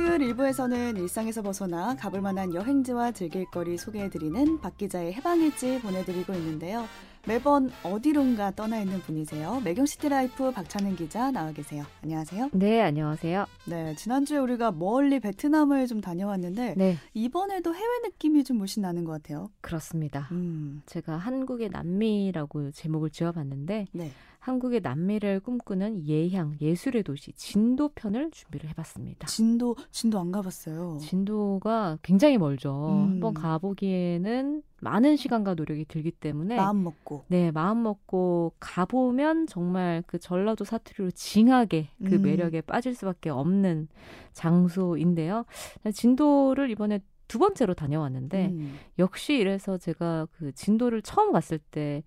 토요일 일부에서는 일상에서 벗어나 가볼 만한 여행지와 즐길 거리 소개해드리는 박 기자의 해방일지 보내드리고 있는데요. 매번 어디론가 떠나 있는 분이세요. 매경시티라이프 박찬은 기자 나와 계세요. 안녕하세요. 네, 안녕하세요. 네, 지난주에 우리가 멀리 베트남을 좀 다녀왔는데 네. 이번에도 해외 느낌이 좀 물씬 나는 것 같아요. 그렇습니다. 음. 제가 한국의 남미라고 제목을 지어봤는데 네. 한국의 남미를 꿈꾸는 예향 예술의 도시 진도 편을 준비를 해봤습니다. 진도 진도 안 가봤어요. 진도가 굉장히 멀죠. 음. 한번 가보기에는 많은 시간과 노력이 들기 때문에 마음 먹고 네 마음 먹고 가보면 정말 그 전라도 사투리로 징하게 그 음. 매력에 빠질 수밖에 없는 장소인데요. 진도를 이번에 두 번째로 다녀왔는데 음. 역시 이래서 제가 그 진도를 처음 갔을 때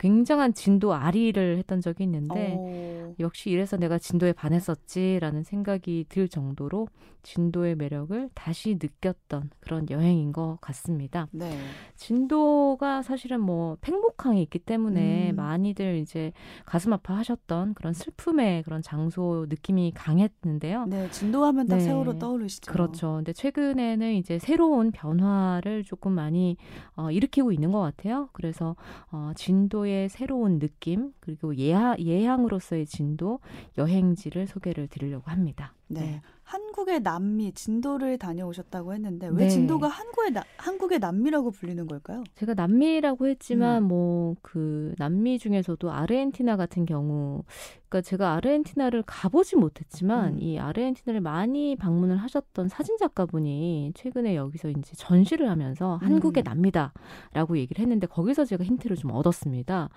굉장한 진도 아리를 했던 적이 있는데 어. 역시 이래서 내가 진도에 반했었지라는 생각이 들 정도로 진도의 매력을 다시 느꼈던 그런 여행인 것 같습니다. 네. 진도가 사실은 뭐 팽목항이 있기 때문에 음. 많이들 이제 가슴 아파하셨던 그런 슬픔의 그런 장소 느낌이 강했는데요. 네, 진도하면 딱 네. 세월호 떠오르시죠. 그렇죠. 근데 최근에는 이제 새로운 변화를 조금 많이 어, 일으키고 있는 것 같아요. 그래서 어, 진도의 새로운 느낌 그리고 예하, 예향으로서의 진도 여행지를 소개를 드리려고 합니다. 네. 네. 한국의 남미 진도를 다녀오셨다고 했는데 왜 네. 진도가 한국의 나, 한국의 남미라고 불리는 걸까요? 제가 남미라고 했지만 음. 뭐그 남미 중에서도 아르헨티나 같은 경우 그러니까 제가 아르헨티나를 가보지 못했지만 음. 이 아르헨티나를 많이 방문을 하셨던 사진 작가분이 최근에 여기서 이제 전시를 하면서 음. 한국의 남미다라고 얘기를 했는데 거기서 제가 힌트를 좀 얻었습니다.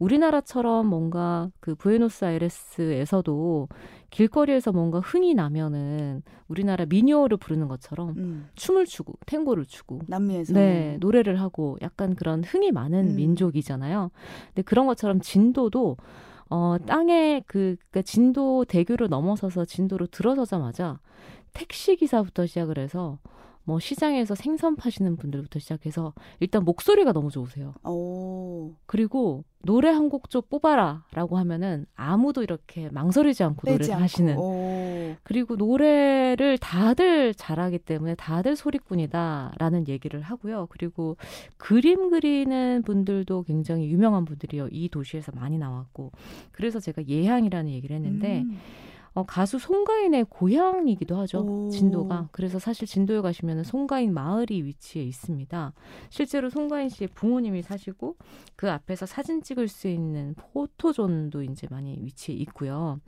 우리나라처럼 뭔가 그 부에노스아이레스에서도 길거리에서 뭔가 흥이 나면은 우리나라 미니어를 부르는 것처럼 음. 춤을 추고 탱고를 추고 남미에서 네 노래를 하고 약간 그런 흥이 많은 음. 민족이잖아요. 근데 그런 것처럼 진도도 어 땅에 그 그러니까 진도 대교를 넘어서서 진도로 들어서자마자 택시 기사부터 시작을 해서 뭐 시장에서 생선 파시는 분들부터 시작해서 일단 목소리가 너무 좋으세요. 오. 그리고 노래 한 곡 좀 뽑아라라고 하면은 아무도 이렇게 망설이지 않고 노래를 않고. 하시는. 오. 그리고 노래를 다들 잘하기 때문에 다들 소리꾼이다라는 얘기를 하고요. 그리고 그림 그리는 분들도 굉장히 유명한 분들이요. 이 도시에서 많이 나왔고. 그래서 제가 예향이라는 얘기를 했는데 음. 어, 가수 송가인의 고향이기도 하죠. 오. 진도가. 그래서 사실 진도에 가시면 송가인 마을이 위치해 있습니다. 실제로 송가인 씨의 부모님이 사시고 그 앞에서 사진 찍을 수 있는 포토존도 이제 많이 위치해 있고요.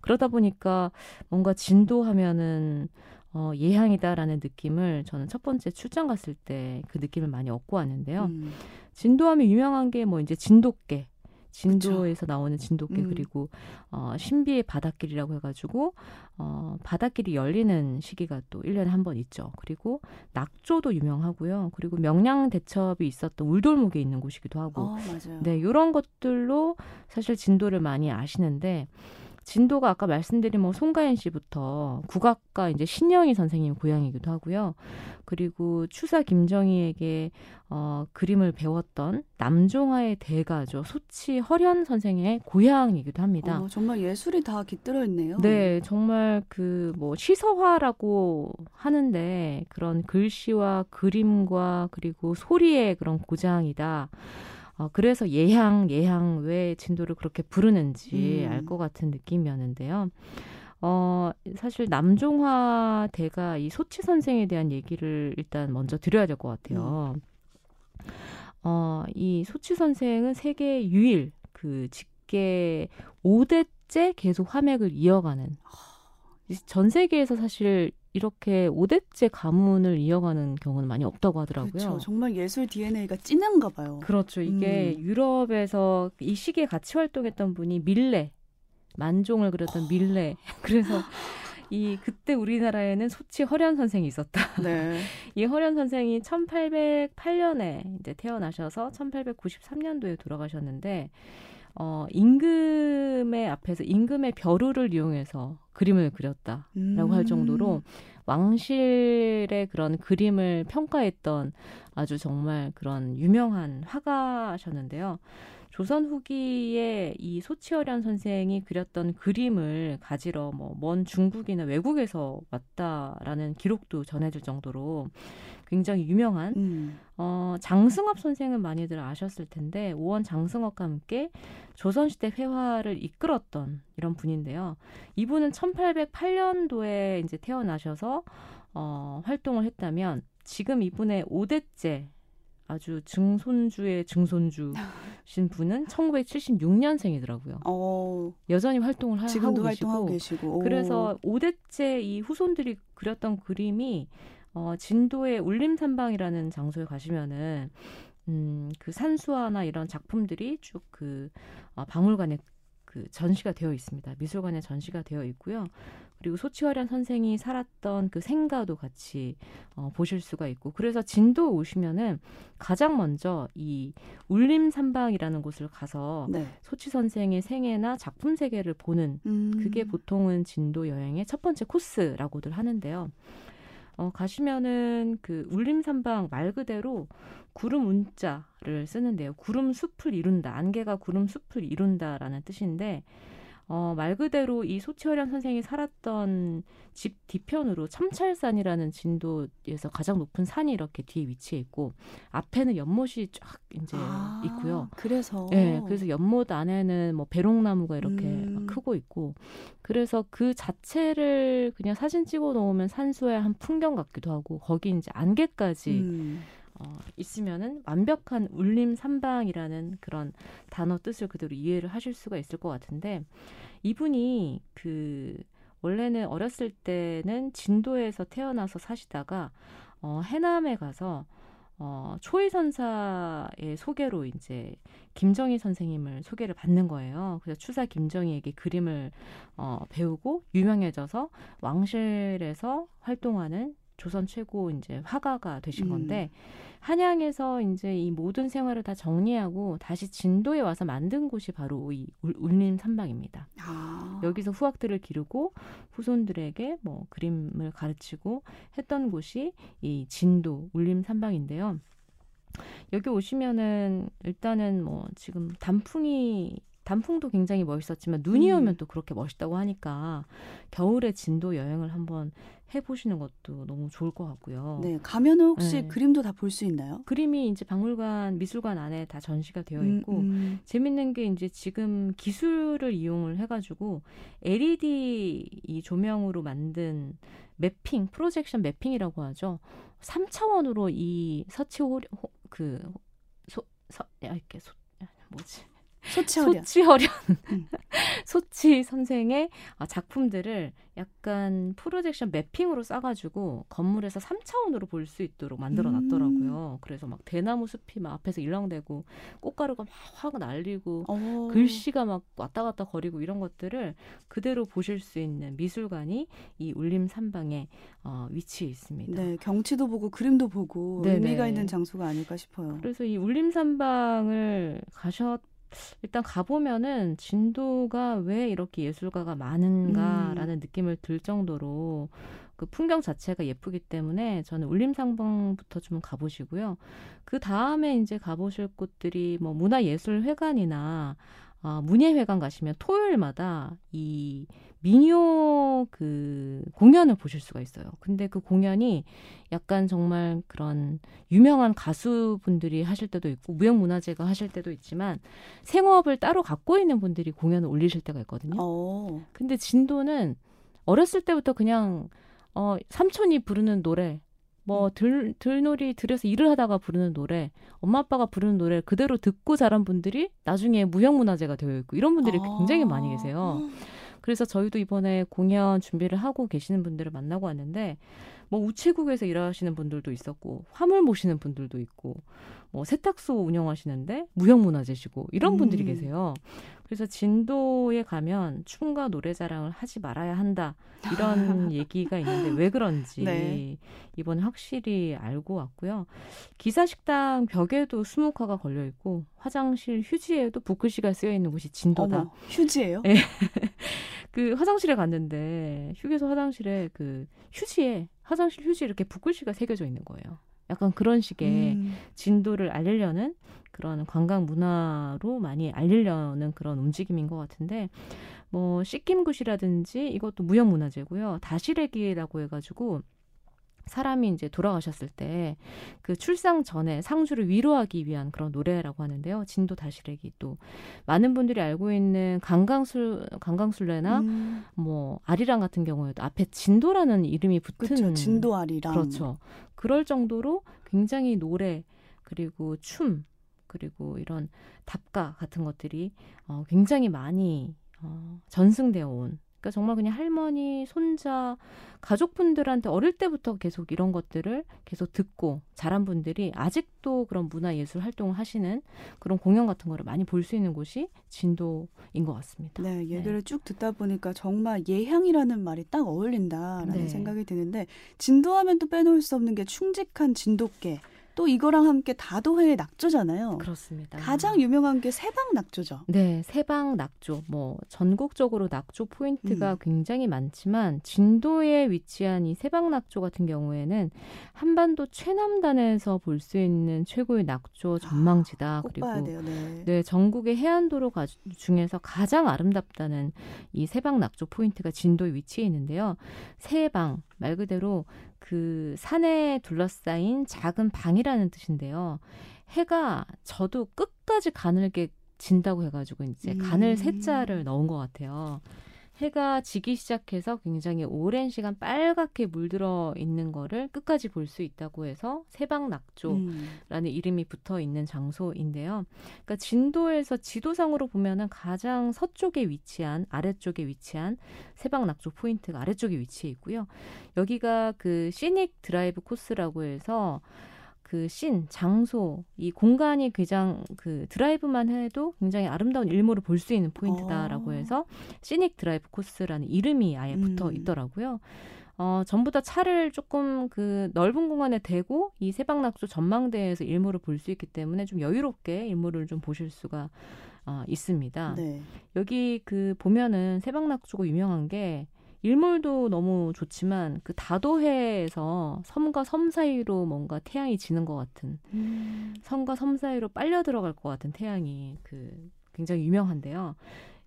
그러다 보니까 뭔가 진도 하면은 어, 예향이다라는 느낌을 저는 첫 번째 출장 갔을 때 그 느낌을 많이 얻고 왔는데요. 음. 진도하면 유명한 게 뭐 이제 진돗개, 진도에서 그쵸. 나오는 진돗개 음. 그리고 어 신비의 바닷길이라고 해가지고 어 바닷길이 열리는 시기가 또 1년에 한 번 있죠. 그리고 낙조도 유명하고요. 그리고 명량 대첩이 있었던 울돌목에 있는 곳이기도 하고. 어, 맞아요. 네, 요런 것들로 사실 진도를 많이 아시는데 진도가 아까 말씀드린 뭐 송가인 씨부터 국악가 이제 신영희 선생님 고향이기도 하고요. 그리고 추사 김정희에게 어, 그림을 배웠던 남종화의 대가죠. 소치 허련 선생의 고향이기도 합니다. 어, 정말 예술이 다 깃들어 있네요. 네, 정말 그 뭐 시서화라고 하는데 그런 글씨와 그림과 그리고 소리의 그런 고장이다. 어, 그래서 예향, 예향 왜 진도를 그렇게 부르는지 음. 알것 같은 느낌이었는데요. 어, 사실 남종화 대가 이 소치 선생에 대한 얘기를 일단 먼저 드려야 될 것 같아요. 음. 어, 이 소치 선생은 세계 유일 그 직계 5대째 계속 화맥을 이어가는 전 세계에서 사실 이렇게 5대째 가문을 이어가는 경우는 많이 없다고 하더라고요. 그렇죠. 정말 예술 DNA가 진한가 봐요. 그렇죠. 이게 음. 유럽에서 이 시기에 같이 활동했던 분이 밀레, 만종을 그렸던 밀레. 그래서 이 그때 우리나라에는 소치 허련 선생이 있었다. 네. 이 허련 선생이 1808년에 이제 태어나셔서 1893년도에 돌아가셨는데 어, 임금의 앞에서 임금의 벼루를 이용해서 그림을 그렸다라고 음. 할 정도로 왕실의 그런 그림을 평가했던 아주 정말 그런 유명한 화가셨는데요. 조선 후기에 이 소치어련 선생이 그렸던 그림을 가지러 뭐 먼 중국이나 외국에서 왔다라는 기록도 전해질 정도로 굉장히 유명한 음. 어, 장승업 선생은 많이들 아셨을 텐데 오원 장승업과 함께 조선시대 회화를 이끌었던 이런 분인데요. 이분은 1808년도에 이제 태어나셔서 어, 활동을 했다면 지금 이분의 5대째 아주 증손주의 증손주신 분은 1976년생이더라고요. 어, 여전히 활동을 하, 지금도 하고 활동하고 계시고. 그래서 5대째 이 후손들이 그렸던 그림이 어, 진도의 울림산방이라는 장소에 가시면은 음, 그 산수화나 이런 작품들이 쭉그 어, 박물관에 그 전시가 되어 있습니다. 미술관에 전시가 되어 있고요. 그리고 소치화련 선생이 살았던 그 생가도 같이 어, 보실 수가 있고 그래서 진도 오시면은 가장 먼저 이 울림산방이라는 곳을 가서 네. 소치 선생의 생애나 작품 세계를 보는 음. 그게 보통은 진도 여행의 첫 번째 코스라고들 하는데요. 어, 가시면은 그 울림산방 말 그대로 구름 운자를 쓰는데요. 구름 숲을 이룬다. 안개가 구름 숲을 이룬다라는 뜻인데 어, 말 그대로 이 소치어련 선생이 살았던 집 뒤편으로 참찰산이라는 진도에서 가장 높은 산이 이렇게 뒤에 위치해 있고 앞에는 연못이 쫙 이제 아, 있고요. 그래서 네, 그래서 연못 안에는 뭐 배롱나무가 이렇게 음. 크고 있고 그래서 그 자체를 그냥 사진 찍어 놓으면 산수의 한 풍경 같기도 하고 거기 이제 안개까지 음. 어, 있으면은 완벽한 울림 삼방이라는 그런 단어 뜻을 그대로 이해를 하실 수가 있을 것 같은데 이분이 그 원래는 어렸을 때는 진도에서 태어나서 사시다가 어, 해남에 가서 어, 초이 선사의 소개로 이제 김정희 선생님을 소개를 받는 거예요. 그래서 추사 김정희에게 그림을 어, 배우고 유명해져서 왕실에서 활동하는 조선 최고 이제 화가가 되신 음. 건데 한양에서 이제 이 모든 생활을 다 정리하고 다시 진도에 와서 만든 곳이 바로 이 울림 산방입니다. 아. 여기서 후학들을 기르고 후손들에게 뭐 그림을 가르치고 했던 곳이 이 진도 울림 산방인데요. 여기 오시면은 일단은 뭐 지금 단풍이 단풍도 굉장히 멋있었지만 눈이 음. 오면 또 그렇게 멋있다고 하니까 겨울에 진도 여행을 한번 해보시는 것도 너무 좋을 것 같고요. 네, 가면은 혹시 네. 그림도 다 볼 수 있나요? 그림이 이제 박물관, 미술관 안에 다 전시가 되어 음, 있고 음, 음. 재밌는 게 이제 지금 기술을 이용을 해가지고 LED 이 조명으로 만든 mapping, projection mapping이라고 하죠. 3차원으로 이 서치 호, 그 소, 서, 야, 이렇게 소, 뭐지? 소치허련. 소치허련. 음. 소치 선생의 아, 작품들을 약간 projection mapping으로 싸가지고 건물에서 3차원으로 볼 수 있도록 만들어 놨더라고요. 음. 그래서 막 대나무 숲이 막 앞에서 일렁대고 꽃가루가 막 확 날리고 오. 어. 글씨가 막 왔다 갔다 거리고 이런 것들을 그대로 보실 수 있는 미술관이 이 울림 산방에 어, 위치해 있습니다. 네, 경치도 보고 그림도 보고 네네. 의미가 있는 장소가 아닐까 싶어요. 그래서 이 울림 산방을 가셨 일단 가보면은 진도가 왜 이렇게 예술가가 많은가라는 음. 느낌을 들 정도로 그 풍경 자체가 예쁘기 때문에 저는 울림상봉부터 좀 가보시고요. 그 다음에 이제 가보실 곳들이 뭐 문화예술회관이나 어, 문예회관 가시면 토요일마다 이 민요 그 공연을 보실 수가 있어요. 근데 그 공연이 약간 정말 그런 유명한 가수분들이 하실 때도 있고 무형문화재가 하실 때도 있지만 생업을 따로 갖고 있는 분들이 공연을 올리실 때가 있거든요. 오. 어. 근데 진도는 어렸을 때부터 그냥 어 삼촌이 부르는 노래 뭐 들, 들놀이 들에서 일을 하다가 부르는 노래, 엄마 아빠가 부르는 노래 그대로 듣고 자란 분들이 나중에 무형문화재가 되어 있고 이런 분들이 아. 굉장히 많이 계세요. 그래서 저희도 이번에 공연 준비를 하고 계시는 분들을 만나고 왔는데 뭐 우체국에서 일하시는 분들도 있었고 화물 모시는 분들도 있고 뭐 세탁소 운영하시는데 무형문화재시고 이런 분들이 음. 계세요. 그래서 진도에 가면 춤과 노래 자랑을 하지 말아야 한다 이런 얘기가 있는데 왜 그런지 네. 이번에 확실히 알고 왔고요. 기사 식당 벽에도 수묵화가 걸려 있고 화장실 휴지에도 붓글씨가 쓰여 있는 곳이 진도다. 어머, 휴지예요? 네. 그 화장실에 갔는데 휴게소 화장실에 그 휴지에 화장실 휴지 이렇게 붓글씨가 새겨져 있는 거예요. 약간 그런 식의 음. 진도를 알리려는 그런 관광 문화로 많이 알리려는 그런 움직임인 것 같은데 뭐 씻김굿이라든지 이것도 무형문화재고요. 다시래기라고 해가지고 사람이 이제 돌아가셨을 때 그 출상 전에 상주를 위로하기 위한 그런 노래라고 하는데요. 진도 다시래기 또 많은 분들이 알고 있는 강강술 강강술래나 음. 뭐 아리랑 같은 경우에도 앞에 진도라는 이름이 붙은 그쵸, 진도 아리랑 그렇죠. 그럴 정도로 굉장히 노래 그리고 춤 그리고 이런 답가 같은 것들이 어, 굉장히 많이 어, 전승되어 온 그러니까 정말 그냥 할머니, 손자, 가족분들한테 어릴 때부터 계속 이런 것들을 계속 듣고 자란 분들이 아직도 그런 문화 예술 활동을 하시는 그런 공연 같은 거를 많이 볼 수 있는 곳이 진도인 것 같습니다. 네, 얘기를 네. 쭉 듣다 보니까 정말 예향이라는 말이 딱 어울린다라는 네. 생각이 드는데 진도하면 또 빼놓을 수 없는 게 충직한 진돗개. 또 이거랑 함께 다도해의 낙조잖아요. 그렇습니다. 가장 유명한 게 세방 낙조죠. 네, 세방 낙조. 뭐 전국적으로 낙조 포인트가 음. 굉장히 많지만 진도에 위치한 이 세방 낙조 같은 경우에는 한반도 최남단에서 볼 수 있는 최고의 낙조 전망지다. 아, 그리고 네. 네. 전국의 해안도로 가, 중에서 가장 아름답다는 이 세방 낙조 포인트가 진도에 위치해 있는데요. 세방 말 그대로 그 산에 둘러싸인 작은 방이라는 뜻인데요. 해가 저도 끝까지 가늘게 진다고 해가지고 이제 음. 가늘 세자를 넣은 것 같아요. 해가 지기 시작해서 굉장히 오랜 시간 빨갛게 물들어 있는 거를 끝까지 볼 수 있다고 해서 세방낙조라는 음. 이름이 붙어 있는 장소인데요. 그러니까 진도에서 지도상으로 보면은 가장 서쪽에 위치한 아래쪽에 위치한 세방낙조 포인트가 아래쪽에 위치해 있고요. 여기가 그 scenic 드라이브 코스라고 해서 그 씬, 장소, 이 공간이 굉장 그 드라이브만 해도 굉장히 아름다운 일몰을 볼 수 있는 포인트다라고 어. 해서 scenic 드라이브 코스라는 이름이 아예 붙어 음. 있더라고요. 어, 전부 다 차를 조금 그 넓은 공간에 대고 이 세방낙조 전망대에서 일몰을 볼 수 있기 때문에 좀 여유롭게 일몰을 좀 보실 수가 어, 있습니다. 네. 여기 그 보면은 세방낙조가 유명한 게 일몰도 너무 좋지만 그 다도해에서 섬과 섬 사이로 뭔가 태양이 지는 것 같은 음. 섬과 섬 사이로 빨려 들어갈 것 같은 태양이 그 굉장히 유명한데요.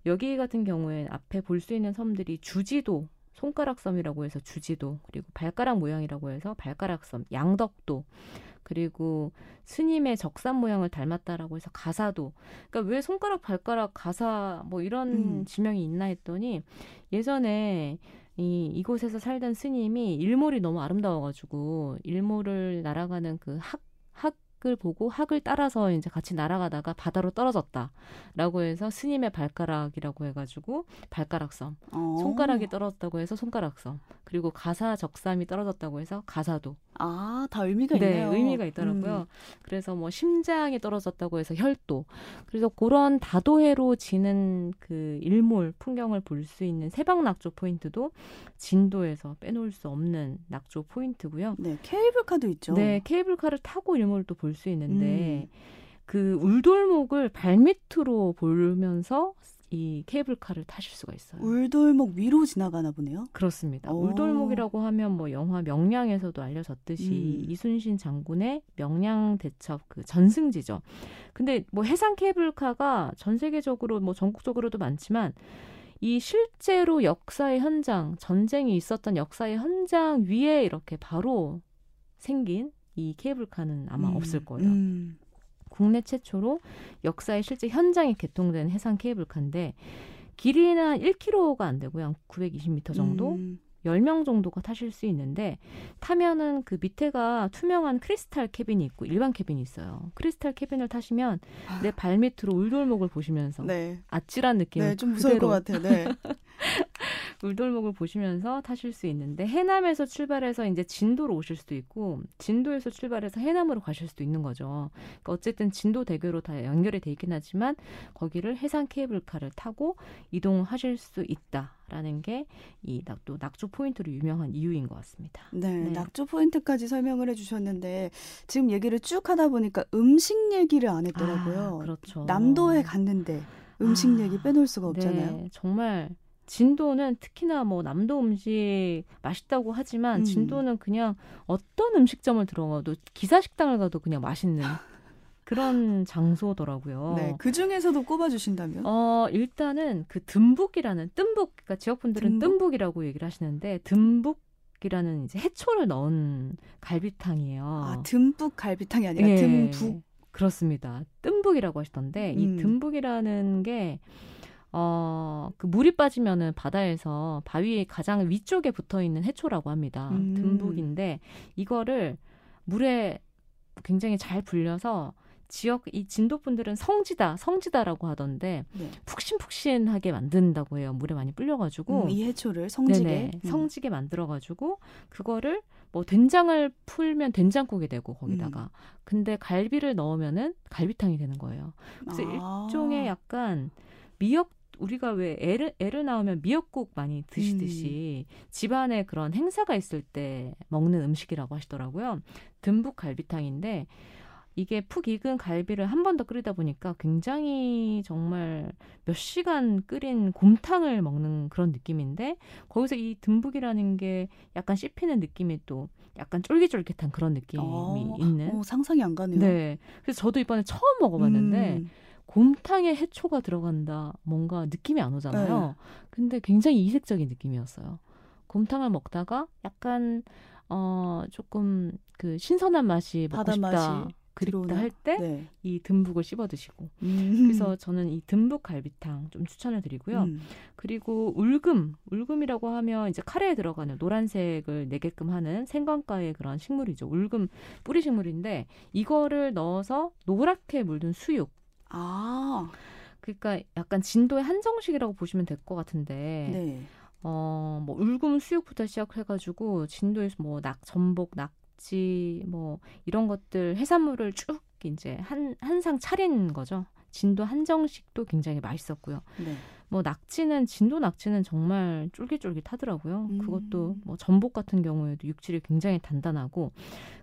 여기 같은 경우에 앞에 볼 수 있는 섬들이 주지도 손가락 섬이라고 해서 주지도 그리고 발가락 모양이라고 해서 발가락 섬 양덕도 그리고 스님의 적산 모양을 닮았다라고 해서 가사도 그러니까 왜 손가락 발가락 가사 뭐 이런 음. 지명이 있나 했더니 예전에 이 이곳에서 살던 스님이 일몰이 너무 아름다워가지고 일몰을 날아가는 그학 학을 보고 학을 따라서 이제 같이 날아가다가 바다로 떨어졌다라고 해서 스님의 발가락이라고 해가지고 발가락섬 어. 손가락이 떨어졌다고 해서 손가락섬 그리고 가사 적삼이 떨어졌다고 해서 가사도 아, 다 의미가 네, 있네요. 의미가 있더라고요. 음. 그래서 뭐 심장이 떨어졌다고 해서 혈도. 그래서 그런 다도해로 지는 그 일몰 풍경을 볼 수 있는 세방 낙조 포인트도 진도에서 빼놓을 수 없는 낙조 포인트고요. 네, 케이블카도 있죠. 네, 케이블카를 타고 일몰도 볼 수 있는데 음. 그 울돌목을 발밑으로 보면서 이 케이블카를 타실 수가 있어요. 울돌목 위로 지나가나 보네요. 그렇습니다. 오. 울돌목이라고 하면 뭐 영화 명량에서도 알려졌듯이 음. 이순신 장군의 명량 대첩 그 전승지죠. 근데 뭐 해상 케이블카가 전 세계적으로 뭐 전국적으로도 많지만 이 실제로 역사의 현장, 전쟁이 있었던 역사의 현장 위에 이렇게 바로 생긴 이 케이블카는 아마 음. 없을 거예요. 음. 국내 최초로 역사의 실제 현장에 개통된 해상 케이블카인데 길이는 한 1km가 안 되고요. 920m 정도. 음. 10명 정도가 타실 수 있는데 타면은 그 밑에가 투명한 크리스탈 캐빈이 있고 일반 캐빈이 있어요. 크리스탈 캐빈을 타시면 아. 내 발 밑으로 울돌목을 보시면서 네. 아찔한 느낌을 네, 좀 무서울 그대로. 것 같아요. 네. 울돌목을 보시면서 타실 수 있는데 해남에서 출발해서 이제 진도로 오실 수도 있고 진도에서 출발해서 해남으로 가실 수도 있는 거죠. 그러니까 어쨌든 진도 대교로 다 연결이 돼 있긴 하지만 거기를 해상 케이블카를 타고 이동하실 수 있다 라는 게 이 낙도 낙조 포인트로 유명한 이유인 것 같습니다. 네, 네, 낙조 포인트까지 설명을 해주셨는데 지금 얘기를 쭉 하다 보니까 음식 얘기를 안 했더라고요. 아, 그렇죠. 남도에 갔는데 음식 아, 얘기 빼놓을 수가 없잖아요. 네, 정말 진도는 특히나 뭐 남도 음식 맛있다고 하지만 음. 진도는 그냥 어떤 음식점을 들어가도 기사 식당을 가도 그냥 맛있는 그런 장소더라고요. 네, 그 중에서도 꼽아주신다면? 어, 일단은 그 듬북이라는 뜸북, 그러니까 지역분들은 듬북? 뜸북? 이라고 얘기를 하시는데 듬북 이라는 이제 해초를 넣은 갈비탕이에요. 아, 듬뿍 갈비탕이 아니라 예, 듬북. 그렇습니다. 뜸북이라고 하시던데 음. 이 듬북이라는 게 어, 그 물이 빠지면은 바다에서 바위 가장 위쪽에 붙어 있는 해초라고 합니다. 음. 듬북인데 이거를 물에 굉장히 잘 불려서 지역 이 진도 분들은 성지다 성지다라고 하던데 네. 푹신푹신하게 만든다고 해요. 물에 많이 불려가지고 음, 이 해초를 성지게. 음. 성지게 만들어가지고 그거를 뭐 된장을 풀면 된장국이 되고 거기다가 음. 근데 갈비를 넣으면은 갈비탕이 되는 거예요. 그래서 아. 일종의 약간 미역 우리가 왜 애를 애를 낳으면 미역국 많이 드시듯이 음. 집안에 그런 행사가 있을 때 먹는 음식이라고 하시더라고요. 듬북 갈비탕인데 이게 푹 익은 갈비를 한 번 더 끓이다 보니까 굉장히 정말 몇 시간 끓인 곰탕을 먹는 그런 느낌인데 거기서 이 듬북이라는 게 약간 씹히는 느낌이 또 약간 쫄깃쫄깃한 그런 느낌이 어, 있는. 어, 상상이 안 가네요. 네. 그래서 저도 이번에 처음 먹어봤는데 음. 곰탕에 해초가 들어간다. 뭔가 느낌이 안 오잖아요. 네. 근데 굉장히 이색적인 느낌이었어요. 곰탕을 먹다가 약간 어 조금 그 신선한 맛이 먹고 싶다. 맛이 그립다? 할 때이 네. 듬북을 씹어 드시고. 음. 그래서 저는 이 듬북 갈비탕 좀 추천을 드리고요. 음. 그리고 울금, 울금이라고 하면 이제 카레에 들어가는 노란색을 내게끔 하는 생강가의 그런 식물이죠. 울금 뿌리 식물인데 이거를 넣어서 노랗게 물든 수육. 아, 그러니까 약간 진도의 한정식이라고 보시면 될 것 같은데 네. 어, 뭐 울금 수육부터 시작해 가지고 진도에서 뭐 낙, 전복, 낙지 뭐 이런 것들 해산물을 쭉 이제 한 한 상 차린 거죠. 진도 한정식도 굉장히 맛있었고요. 네. 뭐 낙지는 진도 낙지는 정말 쫄깃쫄깃하더라고요. 음. 그것도 뭐 전복 같은 경우에도 육질이 굉장히 단단하고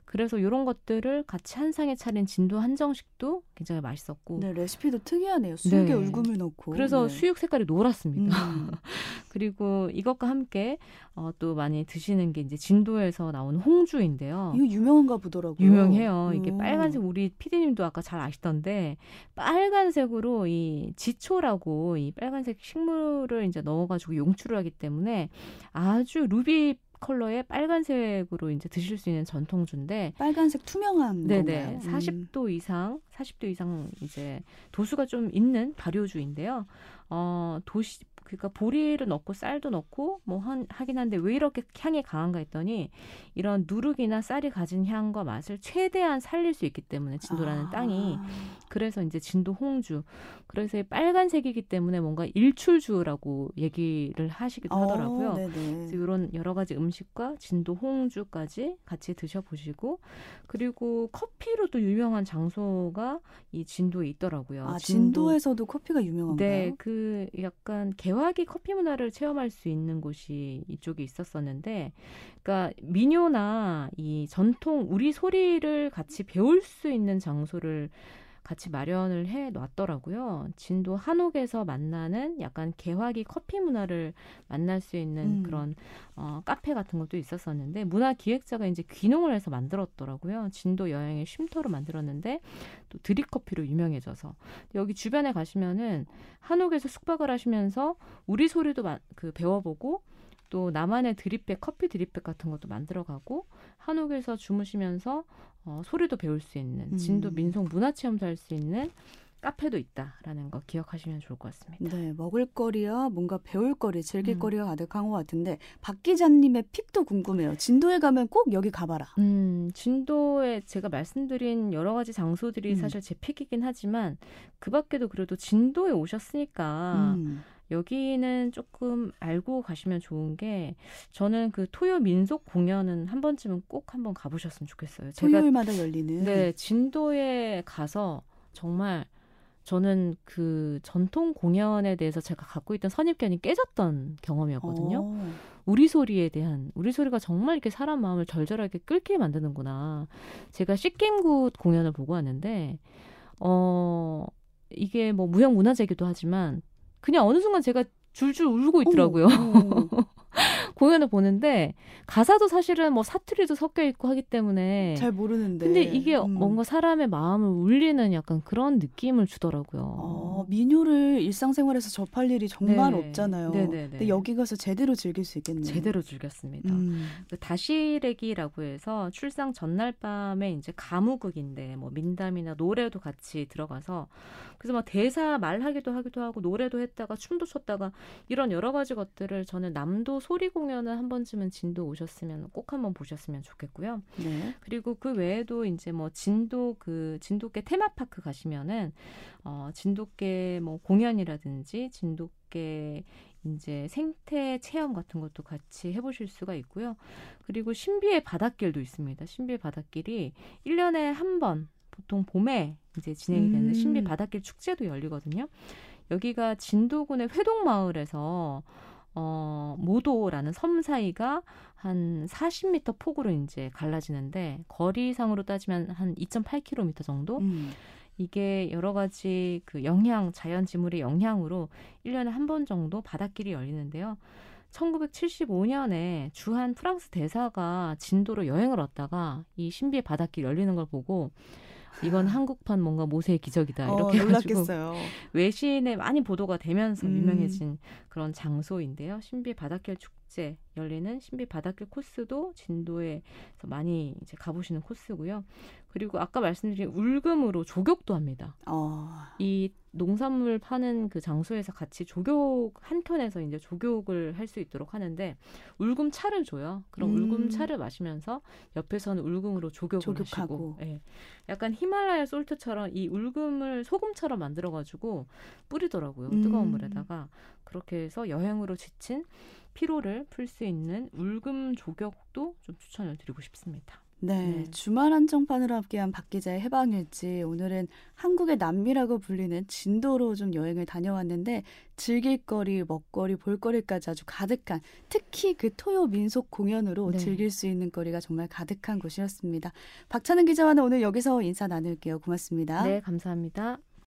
그래서 이런 것들을 같이 한 상에 차린 진도 한정식도 굉장히 맛있었고 네, 레시피도 특이하네요. 수육에 네. 울금을 넣고. 그래서 네. 수육 색깔이 노랗습니다. 음. 그리고 이것과 함께 어, 또 많이 드시는 게 이제 진도에서 나온 홍주인데요. 이거 유명한가 보더라고요. 유명해요. 이게 음. 빨간색 우리 피디님도 아까 잘 아시던데 빨간색으로 이 지초라고 이 빨간색 식물을 이제 넣어가지고 용출을 하기 때문에 아주 루비 컬러의 빨간색으로 이제 드실 수 있는 전통주인데 빨간색 투명한 네네. 건가요? 음. 40도 이상, 40도 이상 이제 도수가 좀 있는 발효주인데요. 어, 도시 그러니까 보리를 넣고 쌀도 넣고 뭐 한, 하긴 한데 왜 이렇게 향이 강한가 했더니 이런 누룩이나 쌀이 가진 향과 맛을 최대한 살릴 수 있기 때문에 진도라는 아. 땅이 그래서 이제 진도 홍주 그래서 이 빨간색이기 때문에 뭔가 일출주라고 얘기를 하시기도 하더라고요. 어, 네네. 그래서 이런 여러 가지 음식과 진도 홍주까지 같이 드셔보시고 그리고 커피로도 유명한 장소가 이 진도에 있더라고요. 아, 진도- 진도에서도 커피가 유명한가요? 네, 그 약간 개화 기 커피 문화를 체험할 수 있는 곳이 이쪽에 있었었는데, 그러니까 민요나 이 전통 우리 소리를 같이 배울 수 있는 장소를 같이 마련을 해 놨더라고요. 진도 한옥에서 만나는 약간 개화기 커피 문화를 만날 수 있는 음. 그런 어, 카페 같은 것도 있었었는데 문화 기획자가 이제 귀농을 해서 만들었더라고요. 진도 여행의 쉼터로 만들었는데 또 드립 커피로 유명해져서 여기 주변에 가시면은 한옥에서 숙박을 하시면서 우리 소리도 마- 그 배워보고 또 나만의 드립백 커피 드립백 같은 것도 만들어가고 한옥에서 주무시면서 어, 소리도 배울 수 있는 진도 음. 민속 문화 체험도 할 수 있는 카페도 있다라는 거 기억하시면 좋을 것 같습니다. 네, 먹을거리와 뭔가 배울거리, 음. 즐길거리가 가득한 것 같은데 박 기자님의 픽도 궁금해요. 진도에 가면 꼭 여기 가봐라. 음, 진도에 제가 말씀드린 여러 가지 장소들이 음. 사실 제 픽이긴 하지만 그 밖에도 그래도 진도에 오셨으니까 음. 여기는 조금 알고 가시면 좋은 게 저는 그 토요 민속 공연은 한 번쯤은 꼭 한번 가보셨으면 좋겠어요. 제가 토요일마다 열리는. 네 진도에 가서 정말 저는 그 전통 공연에 대해서 제가 갖고 있던 선입견이 깨졌던 경험이었거든요. 어. 우리 소리에 대한 우리 소리가 정말 이렇게 사람 마음을 절절하게 끓게 만드는구나. 제가 씻김굿 공연을 보고 왔는데 어 이게 뭐 무형 문화재이기도 하지만 그냥 어느 순간 제가 줄줄 울고 있더라고요. 공연을 보는데 가사도 사실은 뭐 사투리도 섞여 있고 하기 때문에 잘 모르는데. 근데 이게 음. 뭔가 사람의 마음을 울리는 약간 그런 느낌을 주더라고요. 어, 민요를 일상생활에서 접할 일이 정말 네. 없잖아요. 네네네. 근데 여기 가서 제대로 즐길 수 있겠네요. 제대로 즐겼습니다. 음. 그 다시래기라고 해서 출상 전날 밤에 이제 가무극인데 뭐 민담이나 노래도 같이 들어가서 그래서 막 대사 말하기도 하기도 하고 노래도 했다가 춤도 췄다가 이런 여러 가지 것들을 저는 남도 소리 공 연을 한 번쯤은 진도 오셨으면 꼭 한번 보셨으면 좋겠고요. 네. 그리고 그 외에도 이제 뭐 진도 그 진도계 테마파크 가시면은 어 진도계 뭐 공연이라든지 진도계 이제 생태 체험 같은 것도 같이 해보실 수가 있고요. 그리고 신비의 바닷길도 있습니다. 신비의 바닷길이 1년에 한 번 보통 봄에 이제 진행이 되는 음. 신비 바닷길 축제도 열리거든요. 여기가 진도군의 회동마을에서 어, 모도라는 섬 사이가 한 40m 폭으로 이제 갈라지는데 거리상으로 따지면 한 2.8km 정도. 음. 이게 여러 가지 그 영향, 자연 지물의 영향으로 1년에 한 번 정도 바닷길이 열리는데요. 1975년에 주한 프랑스 대사가 진도로 여행을 왔다가 이 신비의 바닷길 열리는 걸 보고 이건 한국판 뭔가 모세의 기적이다 어, 이렇게 어, 해가지고 외신에 많이 보도가 되면서 음. 유명해진 그런 장소인데요. 신비 바닷길 축제 열리는 신비 바닷길 코스도 진도에서 많이 이제 가보시는 코스고요. 그리고 아까 말씀드린 울금으로 조격도 합니다. 어. 이 농산물 파는 그 장소에서 같이 조격 한 켠에서 이제 조격을 할 수 있도록 하는데 울금 차를 줘요. 그럼 음. 울금 차를 마시면서 옆에서는 울금으로 조격을 조격하고. 하시고, 예. 약간 히말라야 솔트처럼 이 울금을 소금처럼 만들어 가지고 뿌리더라고요. 음. 뜨거운 물에다가 그렇게 해서 여행으로 지친 피로를 풀 수 있는 울금 조격도 좀 추천을 드리고 싶습니다. 네, 네, 주말 한정판으로 함께한 박 기자의 해방일지 오늘은 한국의 남미라고 불리는 진도로 좀 여행을 다녀왔는데 즐길거리, 먹거리, 볼거리까지 아주 가득한 특히 그 토요 민속 공연으로 네. 즐길 수 있는 거리가 정말 가득한 곳이었습니다. 박찬은 기자와는 오늘 여기서 인사 나눌게요. 고맙습니다. 네, 감사합니다.